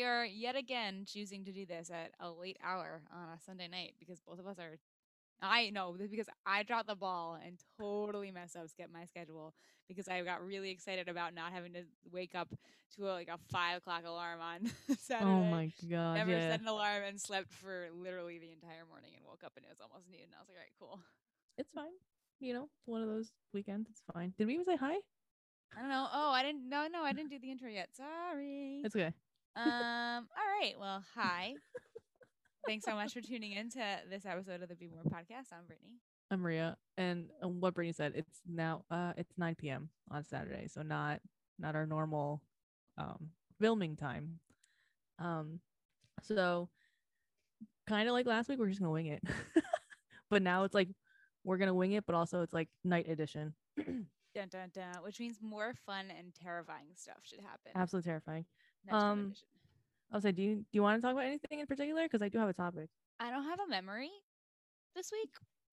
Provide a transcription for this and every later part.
we are yet again choosing to do this at a late hour on a Sunday night because both of us are. I know because I dropped the ball and totally messed up get my schedule because I got really excited about not having to wake up to a, like a five o'clock alarm on oh Saturday. Oh my god. Never yeah. set an alarm and slept for literally the entire morning and woke up and it was almost noon. And I was like, all right, cool. It's fine. You know, it's one of those weekends. It's fine. Did we even say hi? I don't know. Oh, I didn't. No, no, I didn't do the intro yet. Sorry. It's okay. Um. All right. Well, hi. Thanks so much for tuning in to this episode of the Be More podcast. I'm Brittany. I'm Maria, and uh, what Brittany said, it's now uh it's 9 p.m. on Saturday, so not not our normal um filming time. Um, so kind of like last week, we're just gonna wing it, but now it's like we're gonna wing it, but also it's like night edition. Dun dun dun. Which means more fun and terrifying stuff should happen. Absolutely terrifying. Nighttime um, edition. I'll say, do you do you want to talk about anything in particular? Because I do have a topic. I don't have a memory this week.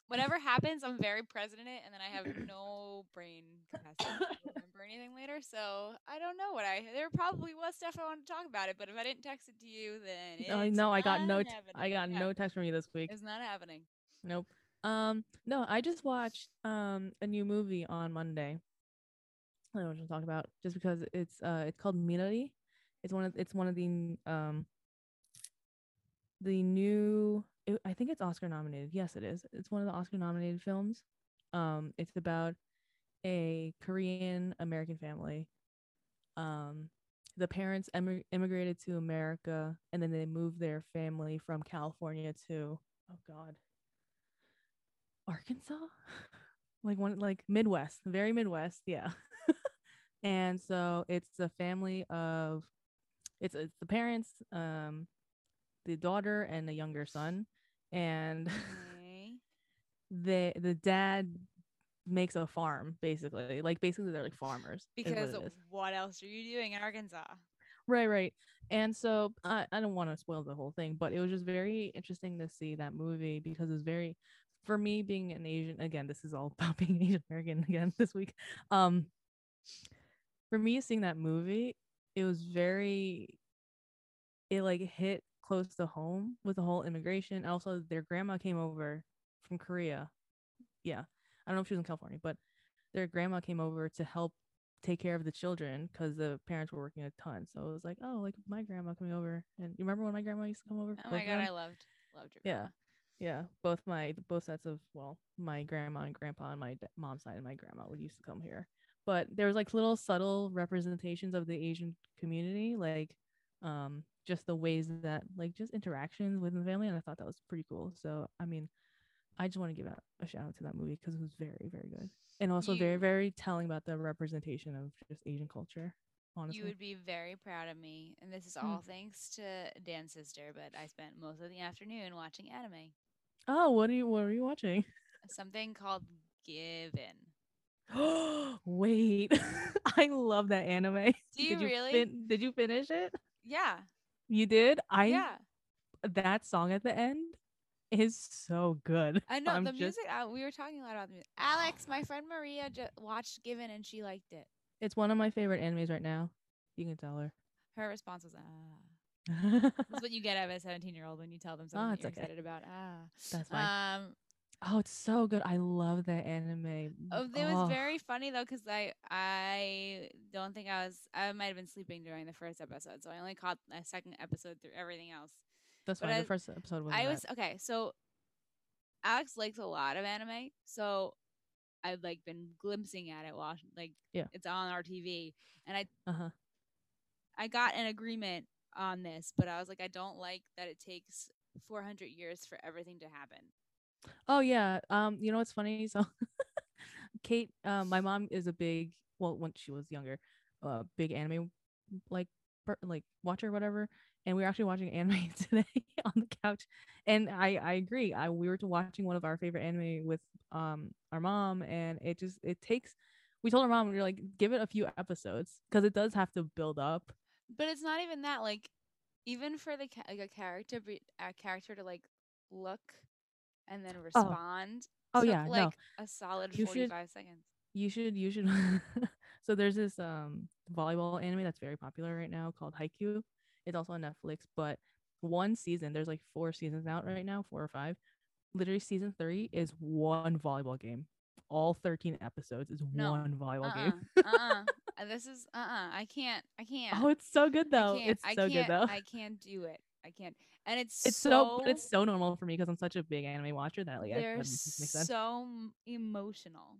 Whatever happens, I'm very present in it, and then I have no brain capacity to remember anything later. So I don't know what I. There probably was stuff I wanted to talk about it, but if I didn't text it to you, then no, it's know I got no t- happening. I got Yeah, no text from you this week. It's not happening. Nope. Um, no, I just watched um a new movie on Monday. I don't know what to talk about just because it's uh it's called Minari. It's one of it's one of the um the new it, I think it's Oscar nominated. Yes, it is. It's one of the Oscar nominated films. Um, it's about a Korean American family. Um, the parents emi- immigrated to America and then they moved their family from California to oh god Arkansas, like one like Midwest, very Midwest, yeah. and so it's a family of it's it's the parents, um, the daughter and the younger son, and Okay. the the dad makes a farm basically, like basically they're like farmers. is what Because what else are you doing in Arkansas? Right, right. And so I, I don't want to spoil the whole thing, but it was just very interesting to see that movie because it's very for me being an Asian again, this is all about being Asian American again this week. Um for me seeing that movie, it was very it like hit close to home with the whole immigration. Also their grandma came over from Korea. Yeah. I don't know if she was in California, but their grandma came over to help take care of the children because the parents were working a ton. So it was like, oh, like my grandma coming over. And you remember when my grandma used to come over? Oh my god, them? I loved loved your yeah, yeah. Both my both sets of well, my grandma and grandpa and my d- mom's side and my grandma would used to come here. But there was like little subtle representations of the Asian community, like um just the ways that like just interactions within the family, and I thought that was pretty cool. So I mean, I just want to give out a shout out to that movie because it was very very good and also very You- very telling about the representation of just Asian culture. Honestly, You would be very proud of me, and this is Hmm. all thanks to Dan's sister. But I spent most of the afternoon watching anime, oh, what are you what are you watching? something called Given. Oh wait, I love that anime. Do you did you really? fin- did you finish it? Yeah, You did. I yeah. that song at the end is so good. I know I'm the just- music. Uh, we were talking a lot about the music. Alex, my friend Maria, ju- watched Given and she liked it. It's one of my favorite animes right now. You can tell her. Her response was, "Ah." That's what you get out of a seventeen-year-old when you tell them something Oh, you're okay. excited about. Ah. That's fine. Um, oh, it's so good. I love that anime. Oh, it was Oh, very funny though, because I I don't think I was I might have been sleeping during the first episode, so I only caught the second episode through everything else. That's why the first episode was. I was okay, so Alex likes a lot of anime, so I've like been glimpsing at it while like Yeah. it's on our TV, and I Uh huh. I got an agreement on this, but I was like I don't like that it takes 400 years for everything to happen. Oh yeah. Um, you know what's funny? So Kate, um, my mom is a big well, when she was younger, uh big anime like like watcher, whatever. And we were actually watching anime today on the couch. And I I agree. I we were watching one of our favorite anime with um our mom and it just it takes we told our mom we are like give it a few episodes because it does have to build up. But it's not even that. Like, even for the like a character, a character to like look and then respond. Oh, took, yeah, no. like a solid You should- forty-five seconds. you should you should so there's this um volleyball anime that's very popular right now called Haikyuu It's also on Netflix, but one season, there's like four seasons out right now, four or five. Literally, season three is one volleyball game. All 13 episodes is No. one volleyball Uh-uh. game. uh-uh. Uh, This is uh-uh. I can't. I can't. Oh, it's so good though. It's so good though. I can't do it. I can't. And it's it's so, so, but it's so normal for me because I'm such a big anime watcher that like they're that makes makes sense. so emotional.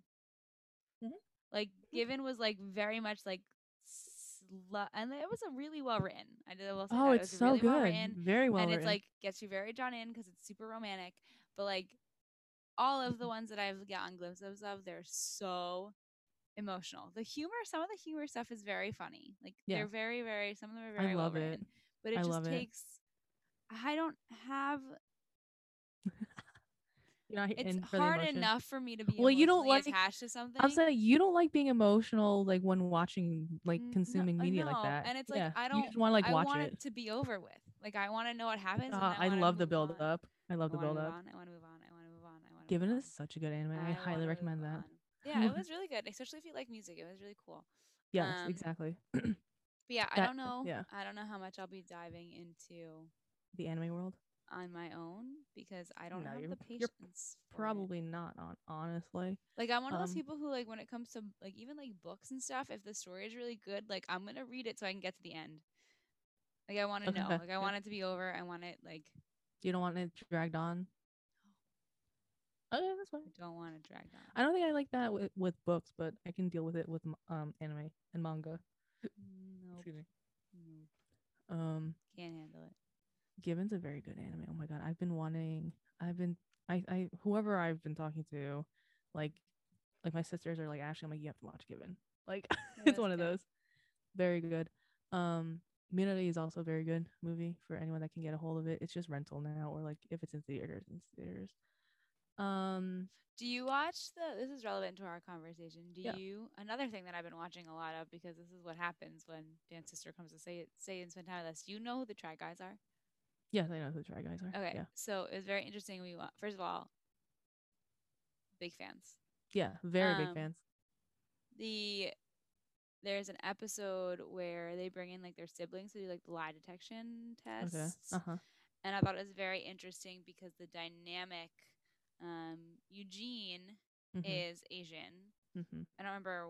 Mhm. Like Given was like very much like slu- and it was a really well written. I did will say oh, it's it was so really good. well written. Very well and written. it's like gets you very drawn in because it's super romantic. But like all of the ones that I've gotten glimpses of, they're so emotional. The humor, some of the humor stuff is very funny. Like Yeah. they're very, very. Some of them are I very well it. written. But it I just love it. takes. I don't have. It's hard enough for me to be Well, you don't like- attached to something. I'm saying you don't like being emotional like when watching like N- no, consuming media know, like that. and it's like, yeah. I don't- want to like I watch want it. it to be over with. Like I want to know what happens. Uh, I wanna love the build on. up. I love the I wanna build up. on, I want to move on. I want to move on. I want. Given move is such a good anime. I, I highly recommend that. on. Yeah, it was really good, especially if you like music. It was really cool. Yes, Um, exactly. But yeah, I don't know. yeah. I don't know how much I'll be diving into The anime world. on my own because I don't No, have the patience. for it. Probably not on honestly. Like I'm one of those um, people who like when it comes to like even like books and stuff, if the story is really good, like I'm gonna read it so I can get to the end. Like I want to know. Like I want it to be over. I want it like You don't want it dragged on. Okay, that's fine. I don't want it dragged on. I don't think I like that with, with books, but I can deal with it with um anime and manga. Nope. Excuse me. nope, Um, Can't handle it. Given's a very good anime. Oh my god, I've been wanting. I've been. I. I. Whoever I've been talking to, like, like my sisters are like, Ashley, I'm like, you have to watch Given. Like, it's that's one of those. Very good. Um, Community is also a very good movie for anyone that can get a hold of it. It's just rental now, or like if it's in theaters, in theaters. Um, Do you watch the? This is relevant to our conversation. Do Yeah. you? Another thing that I've been watching a lot of because this is what happens when Dan's sister comes to say it, say and spend time with us. Do you know who the Try Guys are? Yes, I know who the Try Guys are. Okay, Yeah. so it was very interesting. We wa- first of all, big fans. Yeah. Very big Um, fans. the there's an episode where they bring in like their siblings to do like the lie detection tests Okay. Uh huh. and i thought it was very interesting because the dynamic um eugene Mm-hmm. is asian mm-hmm. i don't remember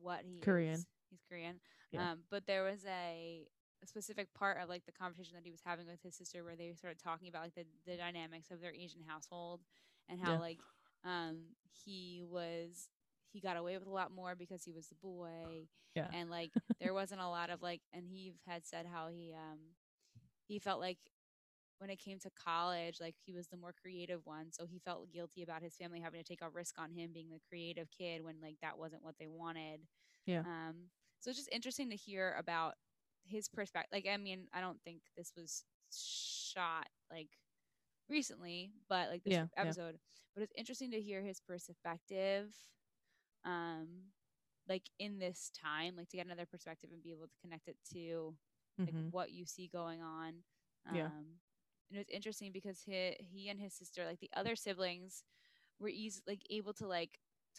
what he Korean. is. he's korean Yeah. um but there was a, a specific part of like the conversation that he was having with his sister where they started talking about like the, the dynamics of their asian household and how Yeah. like um he was he got away with a lot more because he was the boy Yeah. and like there wasn't a lot of like and he had said how he um he felt like when it came to college like he was the more creative one so he felt guilty about his family having to take a risk on him being the creative kid when like that wasn't what they wanted Yeah. um so it's just interesting to hear about his perspective like i mean i don't think this was shot like recently but like this Yeah, yeah. episode but it's interesting to hear his perspective um like in this time like to get another perspective and be able to connect it to like hmm what you see going on um Yeah. and it was interesting because he he and his sister like the other siblings were easy like able to like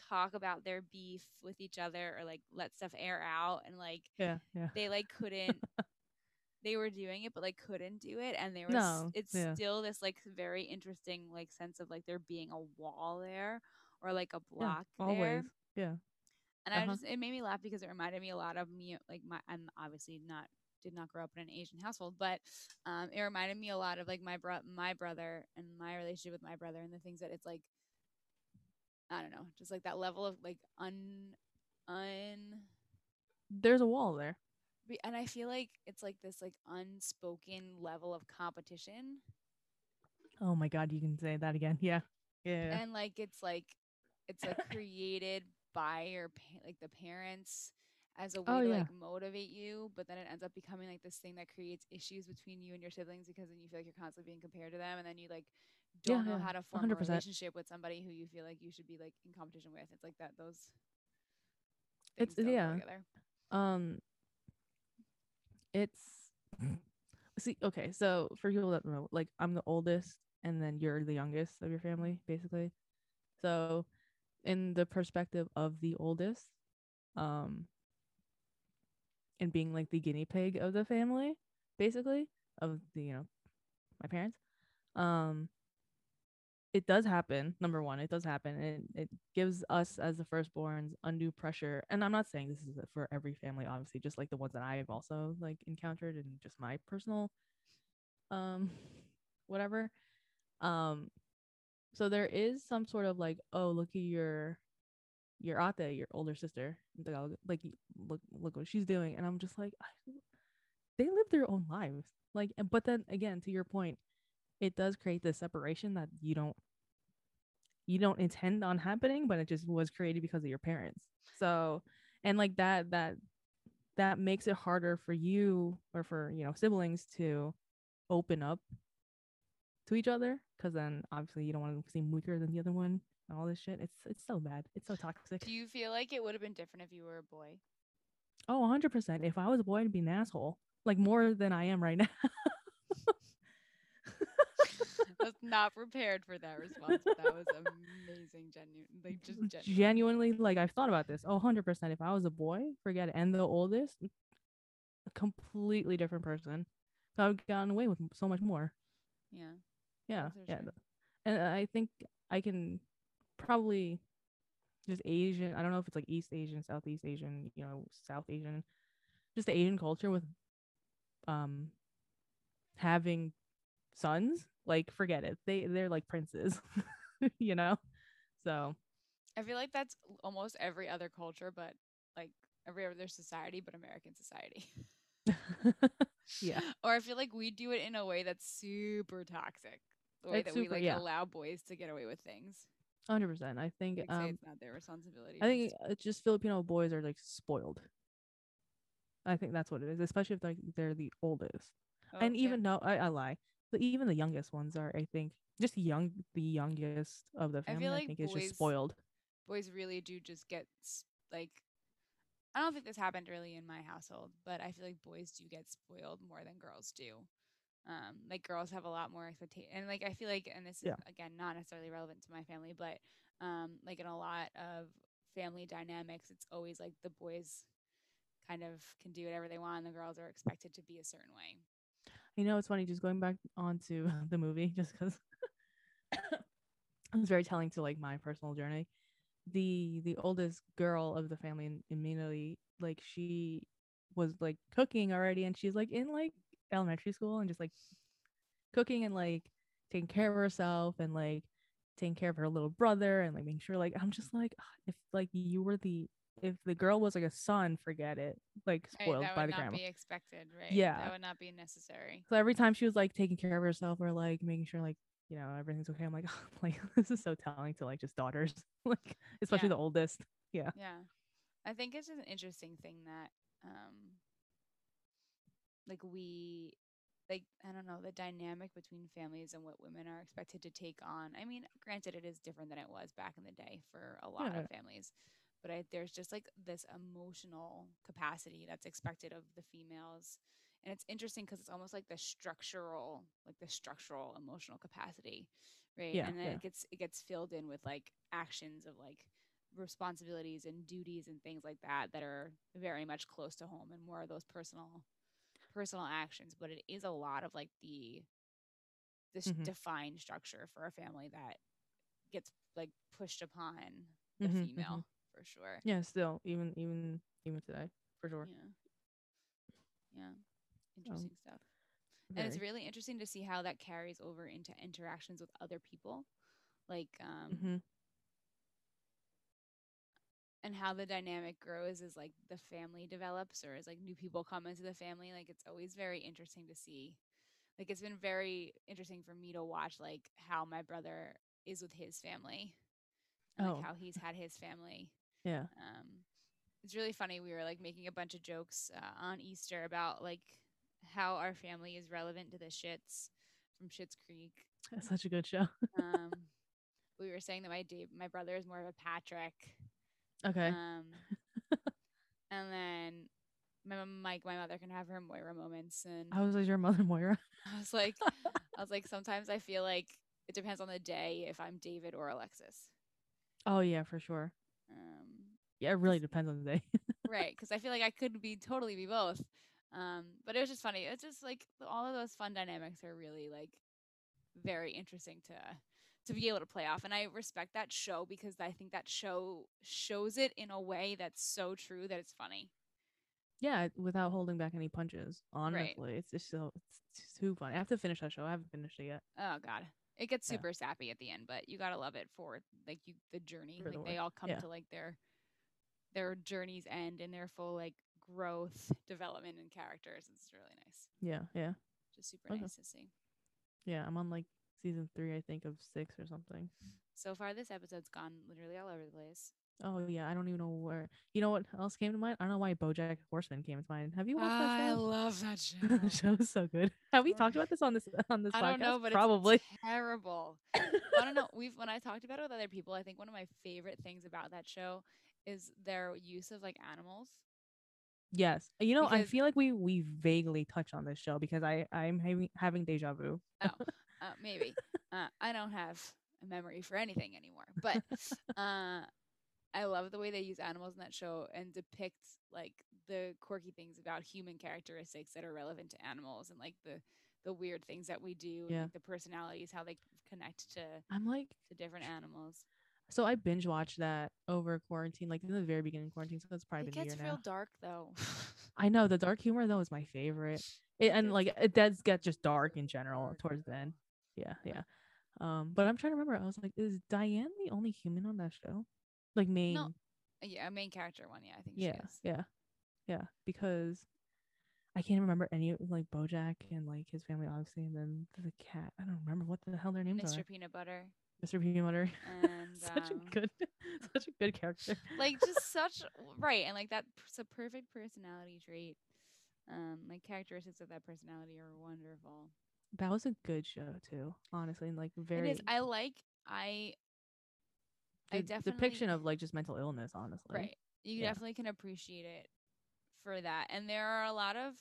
talk about their beef with each other or like let stuff air out and like Yeah. Yeah. they like couldn't they were doing it but like couldn't do it and there was No, it's yeah. still this like very interesting like sense of like there being a wall there or like a Yeah. block Always. there Yeah. and I Uh-huh. just it made me laugh because it reminded me a lot of me like my I'm obviously not did not grow up in an Asian household, but um it reminded me a lot of like my bro my brother and my relationship with my brother and the things that it's like I don't know, just like that level of like un un There's a wall there. and I feel like it's like this like unspoken level of competition Oh my god, you can say that again. Yeah. Yeah. and like it's like it's like created by your pa- like the parents as a oh, way Oh, to yeah. like motivate you but then it ends up becoming like this thing that creates issues between you and your siblings because then you feel like you're constantly being compared to them and then you like Yeah, don't know yeah, how to form a 100%. relationship with somebody who you feel like you should be like in competition with it's like that those It's- yeah. um it's see okay so for people that know like i'm the oldest and then you're the youngest of your family basically so in the perspective of the oldest um and being like the guinea pig of the family basically of the you know my parents um it does happen number one it does happen and it, it gives us as the firstborns undue pressure and i'm not saying this is for every family obviously just like the ones that i've also like encountered and just my personal um whatever um so there is some sort of like oh look at your your ate your older sister like look look what she's doing and i'm just like they live their own lives like but then again to your point it does create this separation that you don't you don't intend on happening but it just was created because of your parents. So and like that that that makes it harder for you or for you know siblings to open up to each other because then obviously you don't want to seem weaker than the other one and all this shit. It's it's so bad. It's so toxic. Do you feel like it would have been different if you were a boy? Oh 100% if i was a boy i'd be an asshole like more than i am right now was not prepared for that response. But that was amazing, genuine, like just genuine. genuinely. Like I've thought about this. Oh, 100 percent. If I was a boy, forget it. And the oldest, a completely different person. So I've gotten away with so much more. Yeah. Yeah. Yeah. Sure. And I think I can probably just Asian. I don't know if it's like East Asian, Southeast Asian, you know, South Asian, just the Asian culture with um having sons like forget it. They they're like princes you know? So. I feel like that's almost every other culture but like every other society but american society. Yeah. Or i feel like we do it in a way that's super toxic the way it's that super, we like yeah. allow boys to get away with things. 100% i think like, um it's not their responsibility i think it's just filipino boys are like spoiled. I think that's what it is especially if like they're the oldest. Oh, and even though I, I lie even the youngest ones are, I think, just young, the youngest of the family. I, like I think boys, is just spoiled. Boys really do just get like. I don't think this happened really in my household, but I feel like boys do get spoiled more than girls do. Um, like girls have a lot more expectation, and like I feel like, and this is yeah. again not necessarily relevant to my family, but um, like in a lot of family dynamics, it's always like the boys kind of can do whatever they want, and the girls are expected to be a certain way. You know, it's funny just going back onto the movie, just because it's very telling to like my personal journey. The the oldest girl of the family immediately like she was like cooking already, and she's like in like elementary school and just like cooking and like taking care of herself and like taking care of her little brother and like making sure like I'm just like if like you were the if the girl was like a son, forget it. Like spoiled right, by the grandma. That would not be expected, right? Yeah, that would not be necessary. So every time she was like taking care of herself or like making sure like you know everything's okay, I'm like, oh, like this is so telling to like just daughters, like especially yeah. the oldest. Yeah. Yeah, I think it's just an interesting thing that um like we like I don't know the dynamic between families and what women are expected to take on. I mean, granted, it is different than it was back in the day for a lot yeah. of families, but I, there's just like this emotional capacity that's expected of the females. And it's interesting because it's almost like the structural like the structural emotional capacity right? Yeah, and then yeah. it gets it gets filled in with like actions of like responsibilities and duties and things like that that are very much close to home and more of those personal personal actions. But it is a lot of like the this mm-hmm. defined structure for a family that gets like pushed upon the mm-hmm, female. mm-hmm for sure. Yeah, still even even even today for sure. Yeah, yeah, interesting um, stuff. Very. And it's really interesting to see how that carries over into interactions with other people, like um, mm-hmm. and how the dynamic grows as like the family develops or as like new people come into the family. Like it's always very interesting to see. Like it's been very interesting for me to watch like how my brother is with his family, and, oh. like how he's had his family yeah. Um, it's really funny. We were like making a bunch of jokes uh, on Easter about like how our family is relevant to the Shits from Schitt's Creek. That's such a good show. um, we were saying that my Dave, my brother is more of a Patrick. Okay. Um, and then my Mike, my mother can have her Moira moments, and I was like your mother Moira. I was like, I was like, sometimes I feel like it depends on the day if I'm David or Alexis. Oh yeah, for sure. Um, yeah, it really depends on the day. right, because I feel like I could be totally be both. Um, but it was just funny. It's just like all of those fun dynamics are really like very interesting to to be able to play off. And I respect that show because I think that show shows it in a way that's so true that it's funny. Yeah, without holding back any punches. Honestly, it's just so it's too fun. I have to finish that show. I haven't finished it yet. Oh god. It gets Yeah. super sappy at the end, but you gotta love it for like you the journey. For the Like they all come Yeah. to like their their journeys end and their full like growth, development and characters. It's really nice. Yeah, yeah, Just super Okay. nice to see. yeah. I'm on like season three, I think, of six or something. So far this episode's gone literally all over the place. Oh yeah, I don't even know where. You know what else came to mind? I don't know why BoJack Horseman came to mind. Have you watched that I show? love that show. the show is so good. Have we talked about this on this on this I podcast? don't know, but probably. it's terrible. I don't know. We've when I talked about it with other people, I think one of my favorite things about that show is their use of like animals. Yes, you know, I feel like we we vaguely touch on this show because I I'm having having deja vu. Uh, maybe. Uh, I don't have a memory for anything anymore. But uh, I love the way they use animals in that show and depict like the quirky things about human characteristics that are relevant to animals and like the the weird things that we do, and, like the personalities, how they connect to I'm like, to different animals. So I binge watched that over quarantine, like in the very beginning of quarantine. So it's probably It been a gets year real now. dark though. I know the dark humor though is my favorite, it, and like it does get just dark in general towards the end. Yeah, yeah. Um, but I'm trying to remember. I was like, is Diane the only human on that show? Like main? yeah, a main character one. Yeah, I think yeah, she is. yeah, yeah. Because I can't remember any like BoJack and like his family, obviously, and then the cat. I don't remember what the hell their names Mr. are. Peanut Butter. Mr. Peanut Butter. And such um, a good, such a good character. like just such right and like that it's a perfect personality trait um like characteristics of that personality are wonderful That was a good show too, honestly, and like very it is i like i I the definitely- depiction of like just mental illness, honestly. right you Yeah. definitely can appreciate it for that and there are a lot of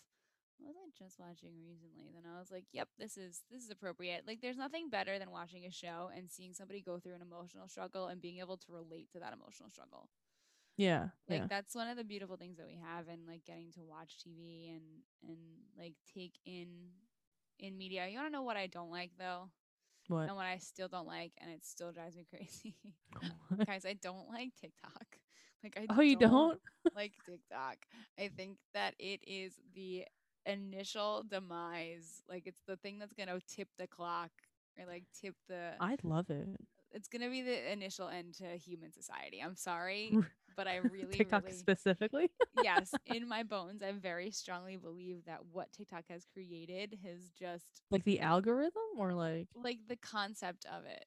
was i just watching recently then i was like yep this is this is appropriate. Like there's nothing better than watching a show and seeing somebody go through an emotional struggle and being able to relate to that emotional struggle. Yeah, like yeah. that's one of the beautiful things that we have and like getting to watch tv and and like take in in media. You want to know what i don't like though? What? and what i still don't like and it still drives me crazy. Guys i don't like tiktok. Like i oh, you don't? like tiktok. I think that it is the initial demise like it's the thing that's gonna tip the clock or like tip the I love it. it's gonna be the initial end to human society i'm sorry but i really TikTok really specifically. yes, in my bones, I very strongly believe that what TikTok has created has just like the algorithm, or like like the concept of it.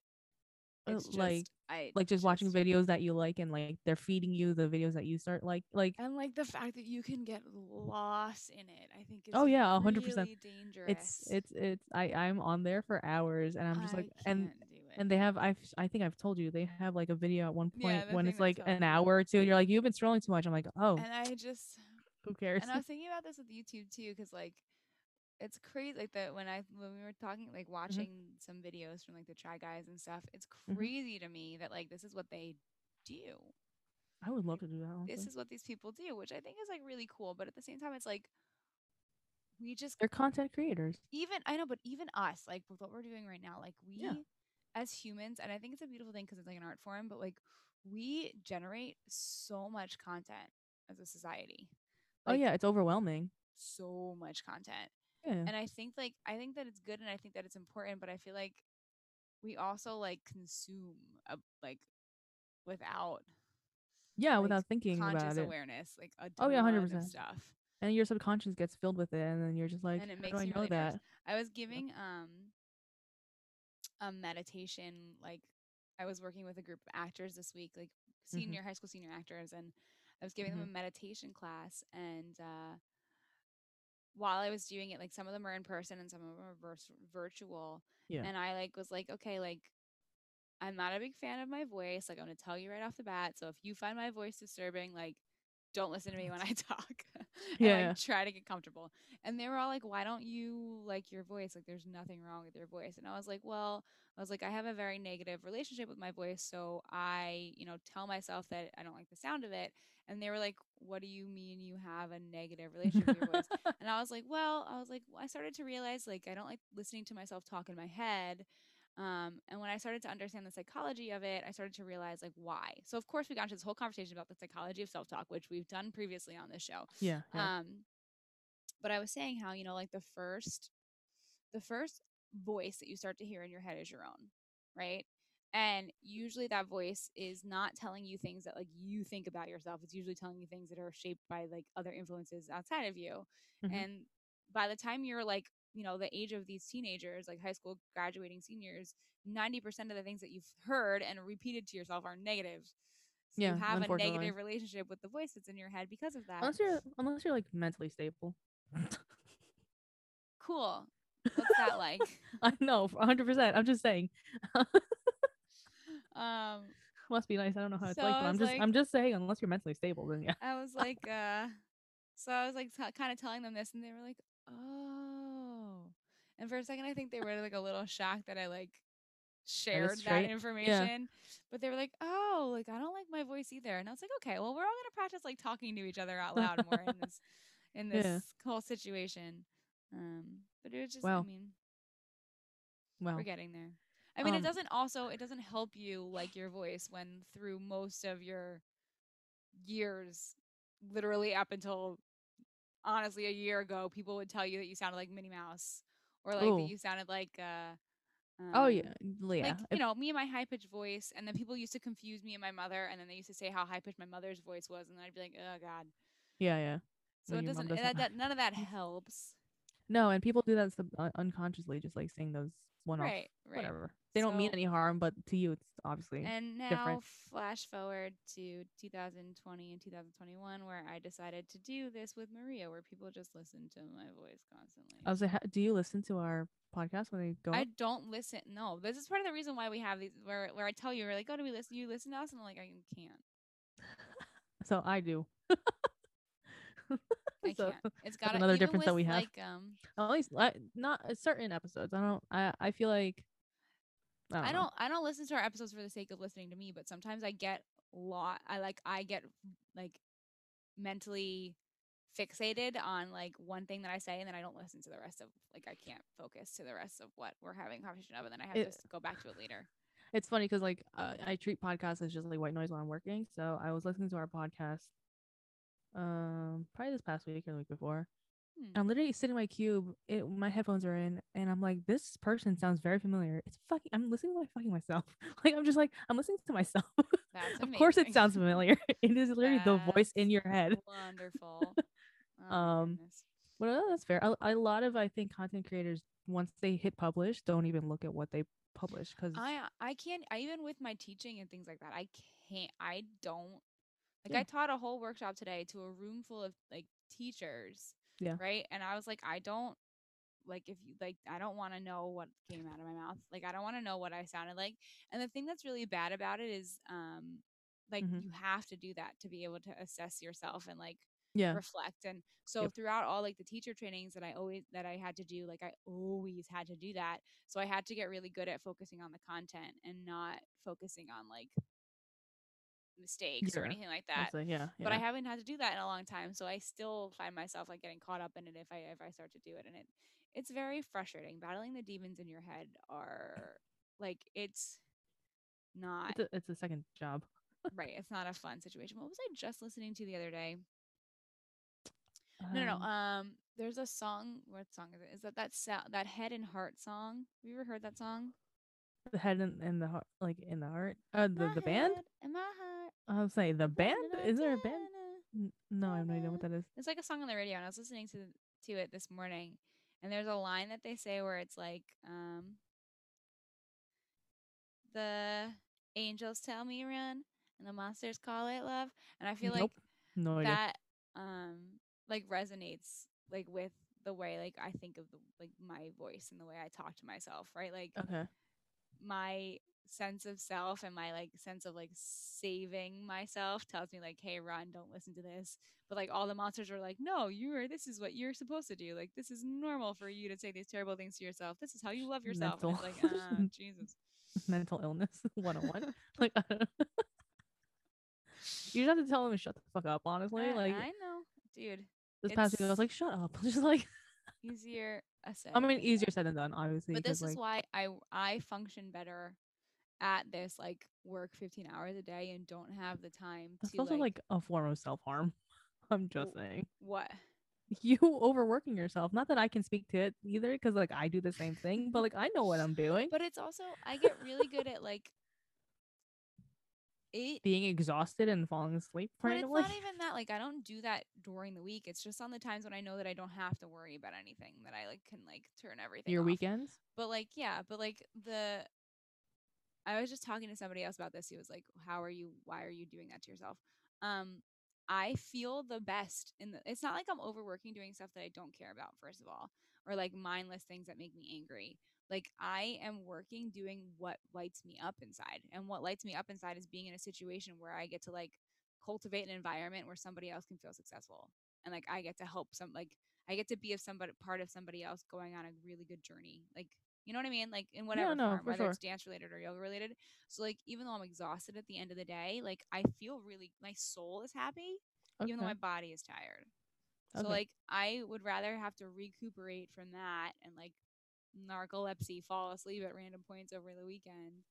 Uh, It's just, like- I like just watching videos that you like, and like they're feeding you the videos that you start like like. and like the fact that you can get lost in it. I think is Oh, yeah, a 100%. really dangerous. It's it's it's I I'm on there for hours, and I'm just I like and can't do it. and they have I've I think I've told you they have like a video at one point the when it's like an hour or two, and you're like you've been scrolling too much. I'm like oh and I just who cares? and I was thinking about this with YouTube too, because like it's crazy. Like that when I when we were talking, like Mm-hmm. watching some videos from like the Try Guys and stuff. It's Mhm. crazy to me that like this is what they do. I would love to do that. this is what these people do, which I think is like really cool. But at the same time, it's like we just They're content creators. even I know, but even us, like with what we're doing right now, like we Yeah. as humans, and I think it's a beautiful thing because it's like an art form, but like we generate so much content as a society. oh yeah, it's overwhelming. so much content, Yeah. and I think like I think that it's good and I think that it's important, but I feel like we also like consume a, like without yeah, like, without thinking conscious about it. awareness, like a Oh, yeah, 100%. stuff. And your subconscious gets filled with it, and then you're just like, and it how makes do I know really that? nervous. I was giving um a meditation like I was working with a group of actors this week, like Mm-hmm. senior high school senior actors, and I was giving them a meditation class. And uh, while I was doing it, like some of them are in person and some of them are virtual. Yeah. And I like was like, okay, like I'm not a big fan of my voice. Like I'm gonna tell you right off the bat. So if you find my voice disturbing, like don't listen to me when I talk. and Yeah. like try to get comfortable. And they were all like, Why don't you like your voice? Like there's nothing wrong with your voice. And I was like, Well, I was like, I have a very negative relationship with my voice. So I, you know, tell myself that I don't like the sound of it. And they were like, What do you mean you have a negative relationship with your voice? And I was like, Well, I was like, I started to realize like I don't like listening to myself talk in my head. Um, and when I started to understand the psychology of it, I started to realize like why. So of course we got into this whole conversation about the psychology of self-talk, which we've done previously on this show. yeah. yeah. Um, but I was saying how, you know, like the first the first voice that you start to hear in your head is your own, right? And usually that voice is not telling you things that like you think about yourself. It's usually telling you things that are shaped by like other influences outside of you. Mhm. And by the time you're like, you know, the age of these teenagers, like high school graduating seniors, 90% of the things that you've heard and repeated to yourself are negative. So Yeah, you have a negative relationship with the voice that's in your head because of that. unless you're unless you're like mentally stable. cool. What's that like? I know, 100. percent I'm just saying. Um, Must be nice. I don't know how it's So like, but I'm just like- I'm just saying unless you're mentally stable, then yeah. I was like, uh, so I was like, t- kind of telling them this, and they were like, oh. And for a second, I think they were like a little shocked that I like shared that straight. Yeah. information. But they were like, oh, like I don't like my voice either. And I was like, okay, well, we're all gonna practice like talking to each other out loud more in this in this Yeah. whole situation. Um, but it was just, I mean, Well, we're getting there. I mean, it um, doesn't also it doesn't help you like your voice when through most of your years, literally up until honestly a year ago, people would tell you that you sounded like Minnie Mouse or like Ooh. that you sounded like uh oh um, yeah, Leah. Like, if- you know, me and my high pitched voice, and then people used to confuse me and my mother, and then they used to say how high pitched my mother's voice was, and then I'd be like, oh God. yeah, yeah. So it your mom doesn't, doesn't that, that, none of that helps. No, and people do that sub- uh, unconsciously, just like saying those one off, Right, right. whatever. They don't mean any harm, but to you, it's obviously And now, different. flash forward to 2020 and 2021, where I decided to do this with Maria, where people just listen to my voice constantly. I was like, do you listen to our podcast when they go? I don't listen. No, this is part of the reason why we have these, where where I tell you, we're like, oh, do we listen? You listen to us, and I'm like, I can't. So I do. I So, can't. It's got another difference that we have. Like, um, At least not uh, certain episodes. I don't. I I feel like. I don't. I don't I don't listen to our episodes for the sake of listening to me, but sometimes I get lot I like I get like mentally fixated on like one thing that I say and then I don't listen to the rest of like I can't focus to the rest of what we're having a conversation of and then I have It- to go back to it later. It's funny because like uh, I treat podcasts as just like white noise when I'm working. So I was listening to our podcast, um, probably this past week or the week before. Hmm. I'm literally sitting in my cube. It, my headphones are in, and I'm like, this person sounds very familiar. It's fucking. I'm listening to my fucking myself. Like I'm just like I'm listening to myself. That's of course, it sounds familiar. it is literally the voice in your head. Wonderful. Oh Um, goodness. Well, no, that's fair. A, a lot of I think content creators once they hit publish don't even look at what they publish because I I can't I even with my teaching and things like that I can't I don't like Yeah. I taught a whole workshop today to a room full of like teachers Yeah. right and I was like I don't like if you like I don't want to know what came out of my mouth like I don't want to know what I sounded like and the thing that's really bad about it is um like Mhm. you have to do that to be able to assess yourself and like yeah, reflect and so Yep. throughout all like the teacher trainings that i always that i had to do like i always had to do that so i had to get really good at focusing on the content and not focusing on like mistakes or anything like that I'd say, yeah, but i haven't had to do that in a long time so i still find myself like getting caught up in it if i if i start to do it and it it's very frustrating battling the demons in your head are like it's not it's, a, it's a second job. right it's not a fun situation what was i just listening to the other day No, no, no. Um, Um, there's a song. What song is it? Is that that sound that head and heart song? Have you ever heard that song? the head and, and the heart, like in the heart. Uh, the My the band. and my heart. I'll say the band. Is there a band? No, I have no idea what that is. It's like a song on the radio, and I was listening to to it this morning, and there's a line that they say where it's like, um, the angels tell me run, and the monsters call it love, and I feel like Nope. No idea. that um like resonates like with the way like I think of the like my voice and the way I talk to myself, right? Like okay. my sense of self and my like sense of like saving myself tells me like hey run don't listen to this. But like all the monsters are like no you are this is what you're supposed to do. Like this is normal for you to say these terrible things to yourself. This is how you love yourself. It's like ah, jesus. mental illness 101 like I don't know. you just have to tell them to shut the fuck up honestly I, like i know dude. This past week i was like shut up. Just like easier said i mean easier said than done obviously but this is like, why i i function better at this like work 15 hours a day and don't have the time that's to also like, like a form of self-harm. I'm just W- saying. what? You overworking yourself. Not that i can speak to it either because like i do the same thing but like i know what i'm doing. But it's also i get really good at like it being exhausted and falling asleep but it's not even that like i don't do that during the week. It's just on the times when i know that i don't have to worry about anything that i like can like turn everything your off. weekends? But like yeah but like the i was just talking to somebody else about this he was like how are you why are you doing that to yourself? Um i feel the best in the it's not like i'm overworking doing stuff that i don't care about first of all or like mindless things that make me angry. Like i am working doing what lights me up inside and what lights me up inside is being in a situation where i get to like cultivate an environment where somebody else can feel successful and like i get to help some like i get to be of somebody part of somebody else going on a really good journey like you know what i mean like in whatever no, form whether sure. it's dance related or yoga related so like even though i'm exhausted at the end of the day like i feel really my soul is happy even though my body is tired so like I would rather have to recuperate from that and like narcolepsy, fall asleep at random points over the weekend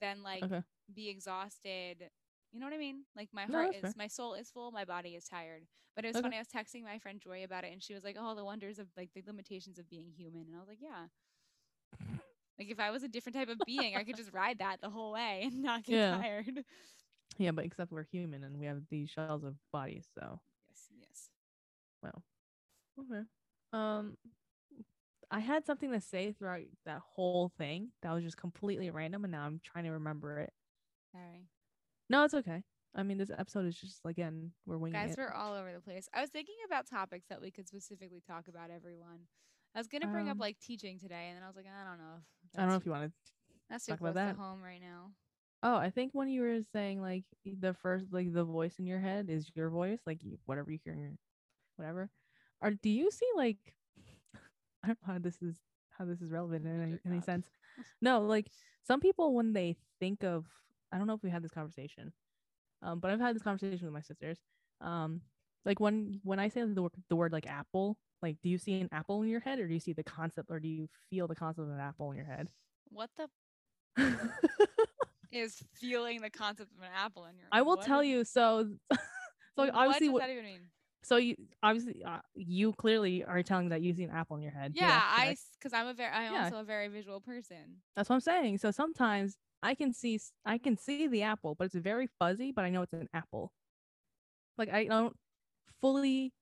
than like okay be exhausted. You know what I mean? Like my No, heart is fair. my soul is full, my body is tired. But it was Okay. funny, I was texting my friend Joy about it and she was like, Oh, the wonders of like the limitations of being human and I was like, Yeah. Like if I was a different type of being, I could just ride that the whole way and not get Yeah. tired. yeah but except we're human and we have these shells of bodies so Yes, yes. Well, okay. Um, I had something to say throughout that whole thing that was just completely random, and now I'm trying to remember it. All right. No, it's okay. I mean, this episode is just again we're winging Guys, it. we're all over the place. I was thinking about topics that we could specifically talk about everyone. I was gonna bring up Um, like teaching today, and then I was like, I don't know. If I don't know if you want to. That's too talk close about to that. home right now. Oh, I think when you were saying like the first like the voice in your head is your voice, like whatever you hear your whatever. Or do you see like I don't know how this is how this is relevant in any, any sense. No, like some people when they think of I don't know if we had this conversation. Um, but I've had this conversation with my sisters. Um, like when when I say the word, the word like apple, like do you see an apple in your head or do you see the concept or do you feel the concept of an apple in your head? What the is feeling the concept of an apple in your? I will what tell you so so what obviously does what, that even mean? so you obviously uh, you clearly are telling that you see an apple in your head. Yeah, I because I'm a very I'm Yeah. also a very visual person. That's what I'm saying. So sometimes I can see I can see the apple, but it's very fuzzy, but I know it's an apple. Like I don't fully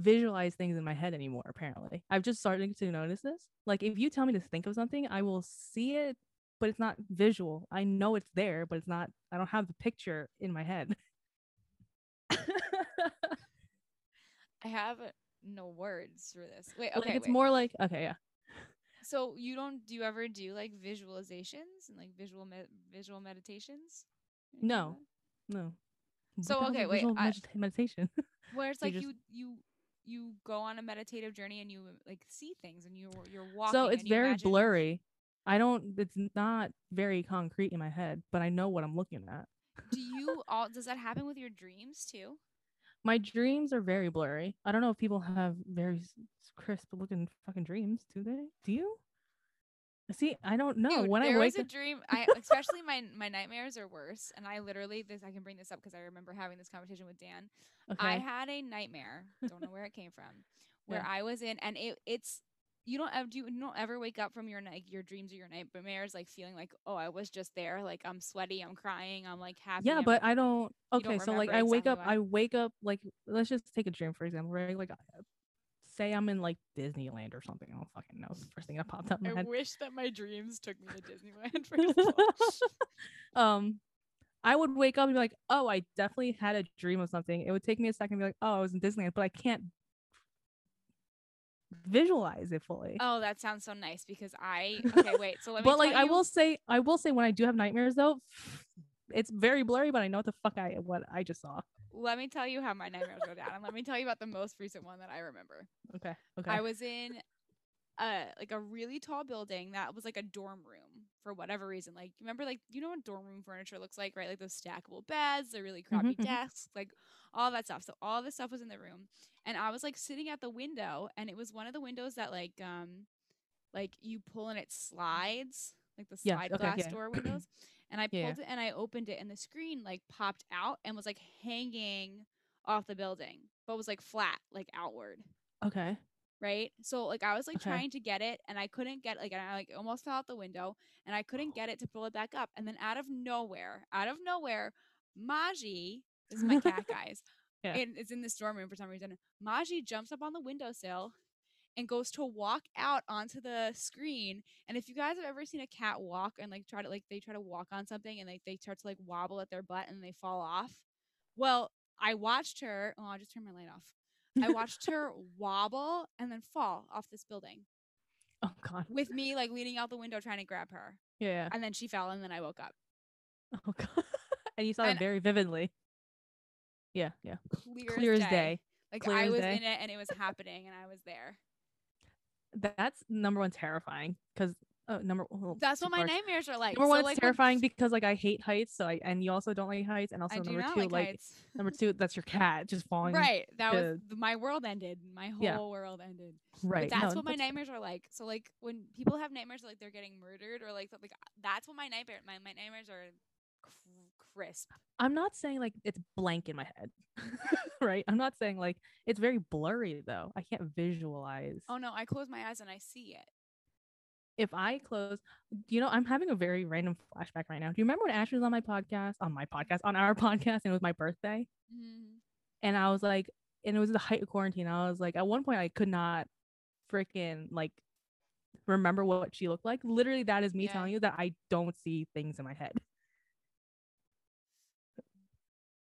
visualize things in my head anymore apparently. I've just started to notice this. Like if you tell me to think of something, I will see it, but it's not visual. I know it's there, but it's not I don't have the picture in my head. I have no words for this. Wait, like okay, it's wait. more like okay, yeah. So you don't do you ever do like visualizations and like visual med- visual meditations? No. No. So, the hell's a okay, wait, I- medita- meditation. Where it's like you you you go on a meditative journey and you like see things and you you're walking. so it's very imagine- blurry. I don't it's not very concrete in my head, but I know what I'm looking at. Do you all does that happen with your dreams too? My dreams are very blurry. I don't know if people have very crisp looking fucking dreams, do they? Do you? See, I don't know. Dude, when I wake was a dream. I especially my my nightmares are worse, and I literally this I can bring this up because I remember having this conversation with Dan. okay. I had a nightmare. Don't know where it came from. Where Yeah. I was in, and it it's you don't ever do you, don't ever wake up from your night your dreams or your nightmares like feeling like oh I was just there like I'm sweaty I'm crying I'm like happy yeah, I'm- but I don't. you don't Okay, so like I wake up, why. I wake up like let's just take a dream for example, right? Like, say I'm in like Disneyland or something. I don't fucking know. It's the first thing that popped up in my I head. wish that my dreams took me to Disneyland first of all. um, I would wake up and be like, "Oh, I definitely had a dream of something." It would take me a second to be like, "Oh, I was in Disneyland," but I can't visualize it fully. Oh, that sounds so nice because I okay, wait. So let me but like tell I will say, I will say when I do have nightmares though, it's very blurry, but I know what the fuck I what I just saw. Let me tell you how my nightmares go down and let me tell you about the most recent one that I remember. Okay. Okay. I was in a like a really tall building that was like a dorm room for whatever reason. Like remember like you know what dorm room furniture looks like, right? Like those stackable beds, the really crappy mhm. desks, like all that stuff. So all this stuff was in the room. And I was like sitting at the window and it was one of the windows that like um like you pull and it slides, like the Yes, slide okay, glass yeah. door windows. And I Yeah, pulled it and I opened it and the screen like popped out and was like hanging off the building, but was like flat, like outward okay. right? So like I was like Okay. trying to get it and I couldn't get like and I like almost fell out the window and I couldn't get it to pull it back up. And then out of nowhere, out of nowhere, Maji, this is my cat guys. Yeah. And it's in the dorm room for some reason. Maji jumps up on the windowsill and goes to walk out onto the screen. And if you guys have ever seen a cat walk and like try to like they try to walk on something and like they start to like wobble at their butt and they fall off. Well, I watched her. Oh, I'll just turned my light off. I watched her wobble and then fall off this building Oh god. with me like leaning out the window trying to grab her. Yeah. And then she fell and then I woke up. Oh god. and you saw it very vividly. Yeah. Yeah. Clear, Clear as as day. Like Clear I was day. in it and it was happening and I was there. That's number one terrifying because uh, number well, That's what my parts. nightmares are like. Number So, one, like, it's when- terrifying because like I hate heights, so I and you also don't like heights, and also I number two, like, like number two, that's your cat just falling. Right. That was to- th- my world ended. My whole Yeah. world ended. right. But that's no, what my that's- nightmares are like. So like when people have nightmares like they're getting murdered or like something, that's what my nightmare my, my nightmares are crisp. I'm not saying like it's blank in my head, right? I'm not saying like it's very blurry though. I can't visualize. Oh no, I close my eyes and I see it. If I close, you know, I'm having a very random flashback right now. Do you remember when Ashley was on my podcast, on my podcast, on our podcast, and it was my birthday? Mhm. and I was like, and it was the height of quarantine. I was like, at one point, I could not freaking like remember what she looked like. Literally, that is me Yeah. telling you that I don't see things in my head.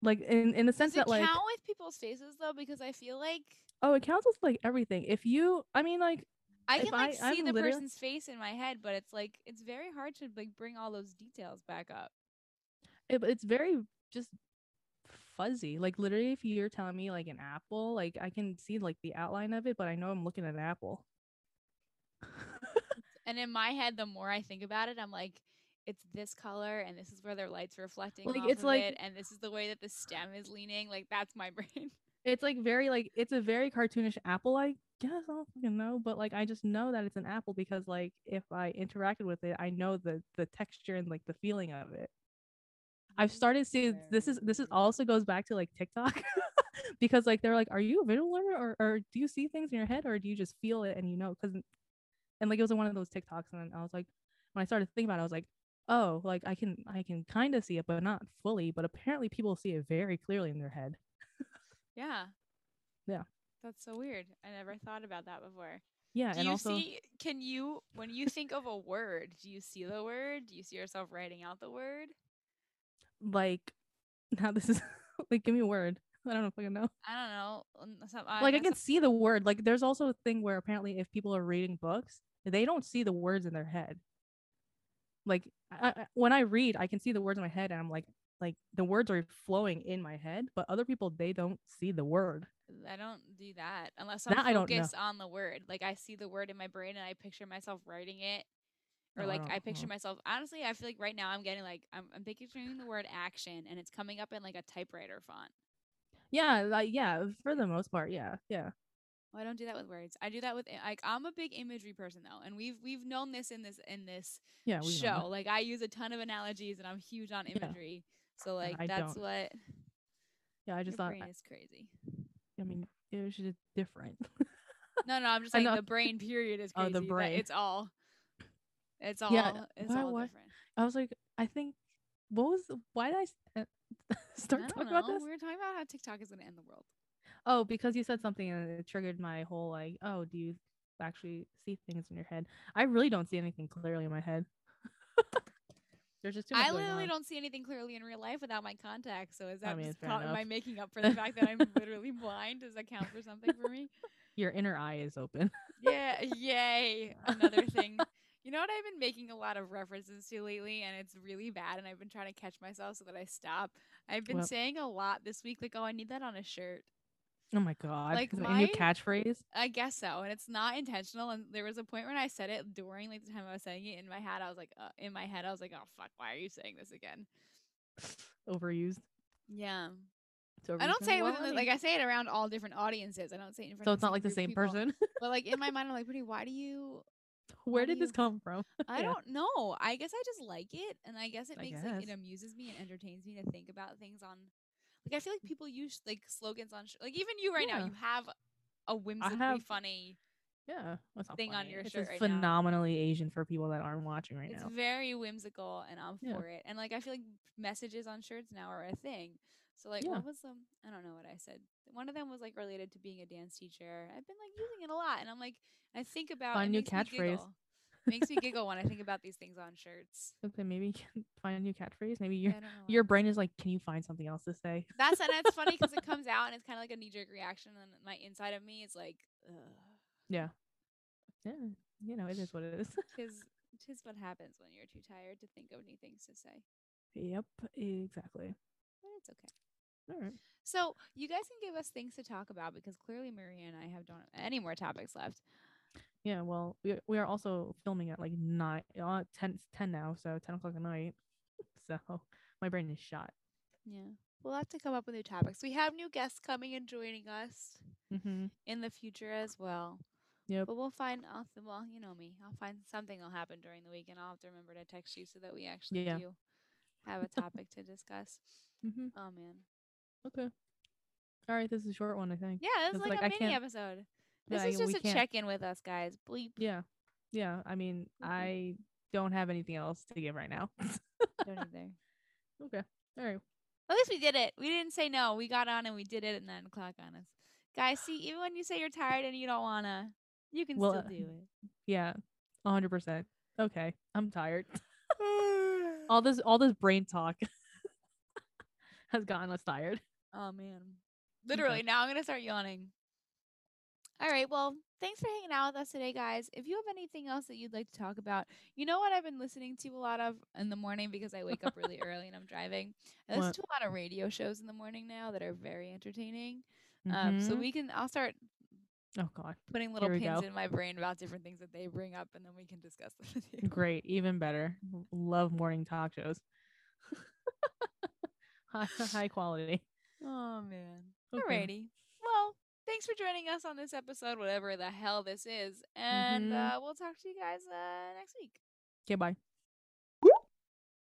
Like in in the sense Does it that like, count with people's faces though? Because I feel like oh, it counts with like everything. If you, I mean, like, I can like I- see I'm the literally- person's face in my head, but it's like it's very hard to like bring all those details back up. it, it's very just fuzzy. Like literally, if you're telling me like an apple, like I can see like the outline of it, but I know I'm looking at an apple. And in my head, the more I think about it, I'm like, it's this color, and this is where their light's reflecting Like, off it's of like- it, and this is the way that the stem is leaning. Like that's my brain. it's like very like it's a very cartoonish apple i guess i don't fucking know but like i just know that it's an apple because like if i interacted with it i know the the texture and like the feeling of it i've started seeing this is this is also goes back to like tiktok because like they're like are you a visual learner or, or do you see things in your head or do you just feel it and you know because and like it was one of those tiktoks and i was like when i started thinking about it i was like oh like i can i can kind of see it but not fully but apparently people see it very clearly in their head Yeah. Yeah. That's so weird. I never thought about that before. yeah Do and you also see? Can you, when you think of a word, do you see the word? Do you see yourself writing out the word? like now this is like give me a word i don't know if i can know I don't know. I like i can see the word like there's also a thing where apparently if people are reading books they don't see the words in their head like I, I- when i read i can see the words in my head and i'm like like the words are flowing in my head but other people they don't see the word I don't do that unless I'm That I focused on the word. Like I see the word in my brain and I picture myself writing it, or No, I like don't- I, picture no. myself. Honestly, I feel like right now I'm getting like I'm, I'm picturing the word action and it's coming up in like a typewriter font. yeah like yeah for the most part yeah yeah Well, I don't do that with words. I do that with like I'm a big imagery person though, and we've we've known this in this in this yeah show. Like I use a ton of analogies and I'm huge on Yeah. imagery. So like that's don't. what yeah i just your thought brain is crazy. I mean it was just different No, no, I'm just saying the brain period is crazy. Oh, the brain. It's all. It's all. Yeah, It's why- all why- different. i was like i think what was the- why did i uh, start talking know. about this We were talking about how TikTok is going to end the world. Oh, because you said something and it triggered my whole like, oh, do you actually see things in your head? I really don't see anything clearly in my head. There's just too much I literally don't see anything clearly in real life without my contacts. So is that mean, just co- am I making up for the fact that I'm literally blind? Does that count for something for me? Your inner eye is open. Yeah, yay. Another thing. You know what I've been making a lot of references to lately, and it's really bad, and I've been trying to catch myself so that I stop. I've been What? saying a lot this week, like, oh, I need that on a shirt. Oh my god! Like, Is a new my- catchphrase? I guess so, and it's not intentional. And there was a point when I said it during like the time I was saying it in my head. I was like, uh, in my head, I was like, oh fuck, why are you saying this again? Overused. Yeah, It's overused. I don't say it Well, with like I say it around all different audiences. I don't say it in front. so it's not like the same people. person. But like in my mind, I'm like, Brittany, why do you? Where did this come from? I Yeah. don't know. I guess I just like it, and I guess it makes like it amuses me and entertains me to think about things on. Like I feel like people use like slogans on sh- like even you right now. You have a whimsically have- funny. Yeah, thing on your it's shirt right now. It's phenomenally Asian for people that aren't watching right It's now. It's very whimsical, and I'm Yeah. for it. And like I feel like messages on shirts now are a thing. So like, Yeah. what was um? I don't know what I said. One of them was like related to being a dance teacher. I've been like using it a lot, and I'm like, I think about Find new catchphrase. Makes me giggle when I think about these things on shirts. Okay, maybe you can find a new catchphrase. Maybe your your brain is like, can you find something else to say? That's and it's funny because it comes out and it's kind of like a knee jerk reaction, and my inside of me is like, Ugh. Yeah, yeah. You know, it is what it is. tis tis what happens when you're too tired to think of new things to say. yep, exactly. But it's okay. All right. So you guys can give us things to talk about because clearly Maria and I have don't have any more topics left. Yeah, well, we we are also filming at like nine, uh, 10, 10 now, so ten o'clock at night. So my brain is shot. Yeah. We'll have to come up with new topics. We have new guests coming and joining us Mm-hmm. in the future as well. Yep. But we'll find I'll well, you know me. I'll find something will happen during the week and I'll have to remember to text you so that we actually Yeah. do have a topic to discuss. Mm-hmm. Oh man. Okay. All right, this is a short one, I think. Yeah, this is It's like, like, a mini episode. This is just a can't- check in with us guys. Bleep. Yeah, yeah. I mean, Mhm. I don't have anything else to give right now. Don't either. okay. All right. At least we did it. We didn't say no. We got on and we did it at nine o'clock on us. Guys, see, even when you say you're tired and you don't wanna, you can Well, still uh, do it. Yeah, a hundred percent. Okay, I'm tired. all this, all this brain talk has gotten us tired. oh man. Literally, now I'm gonna start yawning. All right, well, thanks for hanging out with us today, guys. If you have anything else that you'd like to talk about, you know what I've been listening to a lot of in the morning because I wake up really early and I'm driving. I listen What? to a lot of radio shows in the morning now that are very entertaining. Um, so Mhm. we can, I'll start oh god, putting little pins go. in my brain about different things that they bring up, and then we can discuss them with you. great, even better. Love morning talk shows. high, high quality. Oh man. Okay. Alrighty. Well, thanks for joining us on this episode, whatever the hell this is, and Mhm. uh, we'll talk to you guys uh, next week. Okay, bye.